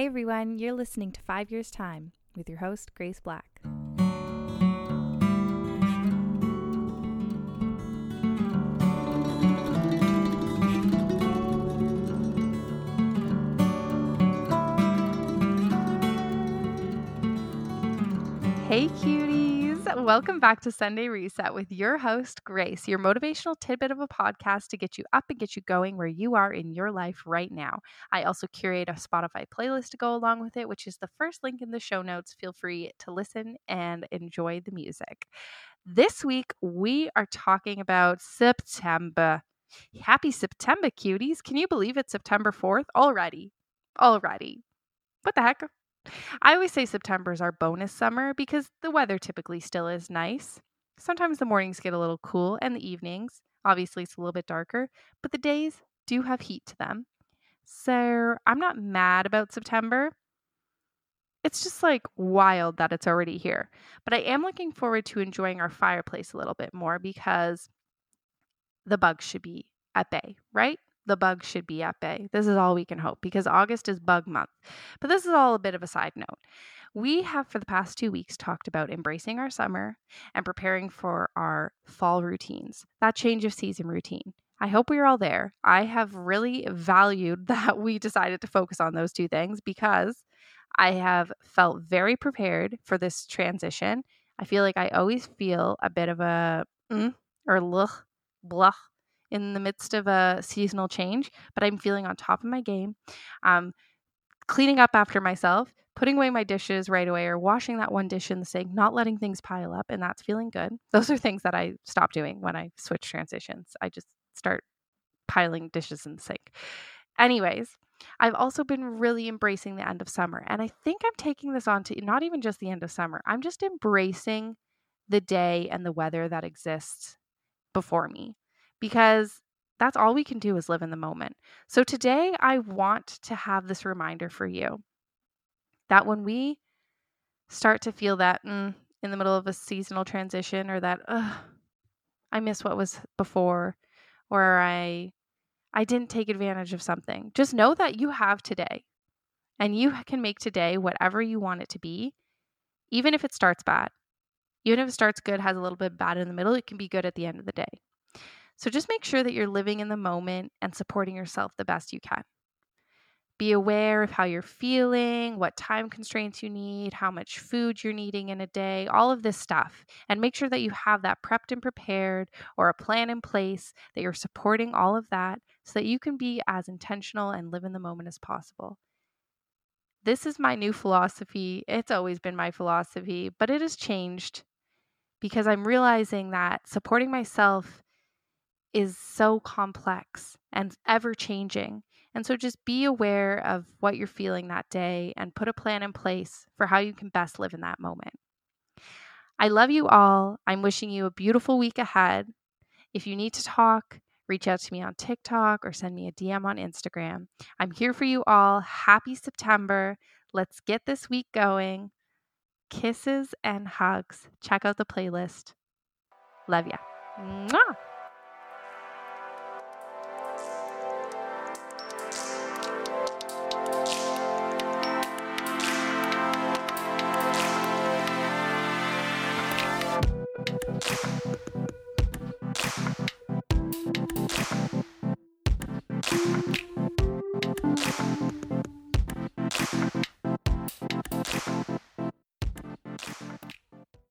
Hey everyone, you're listening to Five Years Time with your host, Grace Black. Hey welcome back to Sunday Reset with your host, Grace, your motivational tidbit of a podcast to get you up and get you going where you are in your life right now. I also curate a Spotify playlist to go along with it, which is the first link in the show notes. Feel free to listen and enjoy the music. This week, we are talking about September. Happy September, cuties. Can you believe it's September 4th already? Already. What the heck? I always say September is our bonus summer because the weather typically still is nice. Sometimes the mornings get a little cool and the evenings, obviously, it's a little bit darker, but the days do have heat to them. So I'm not mad about September. It's just like wild that it's already here. But I am looking forward to enjoying our fireplace a little bit more because the bugs should be at bay, right? The bugs should be at bay. This is all we can hope because August is bug month. But this is all a bit of a side note. We have, for the past two weeks, talked about embracing our summer and preparing for our fall routines, that change of season routine. I hope we are all there. I have really valued that we decided to focus on those two things because I have felt very prepared for this transition. I feel like I always feel a bit of a mm, or luch, blah in the midst of a seasonal change, but I'm feeling on top of my game. Um, cleaning up after myself, putting away my dishes right away, or washing that one dish in the sink, not letting things pile up, and that's feeling good. Those are things that I stop doing when I switch transitions. I just start piling dishes in the sink. Anyways, I've also been really embracing the end of summer. And I think I'm taking this on to not even just the end of summer, I'm just embracing the day and the weather that exists before me because that's all we can do is live in the moment. So today, I want to have this reminder for you that when we start to feel that mm, in the middle of a seasonal transition or that, I miss what was before, or I I didn't take advantage of something. Just know that you have today. And you can make today whatever you want it to be, even if it starts bad. Even if it starts good, has a little bit bad in the middle, it can be good at the end of the day. So just make sure that you're living in the moment and supporting yourself the best you can. Be aware of how you're feeling, what time constraints you need, how much food you're needing in a day, all of this stuff. And make sure that you have that prepped and prepared or a plan in place that you're supporting all of that so that you can be as intentional and live in the moment as possible. This is my new philosophy. It's always been my philosophy, but it has changed because I'm realizing that supporting myself is so complex and ever changing. And so just be aware of what you're feeling that day and put a plan in place for how you can best live in that moment. I love you all. I'm wishing you a beautiful week ahead. If you need to talk, reach out to me on TikTok or send me a DM on Instagram. I'm here for you all. Happy September. Let's get this week going. Kisses and hugs. Check out the playlist. Love ya. Mwah!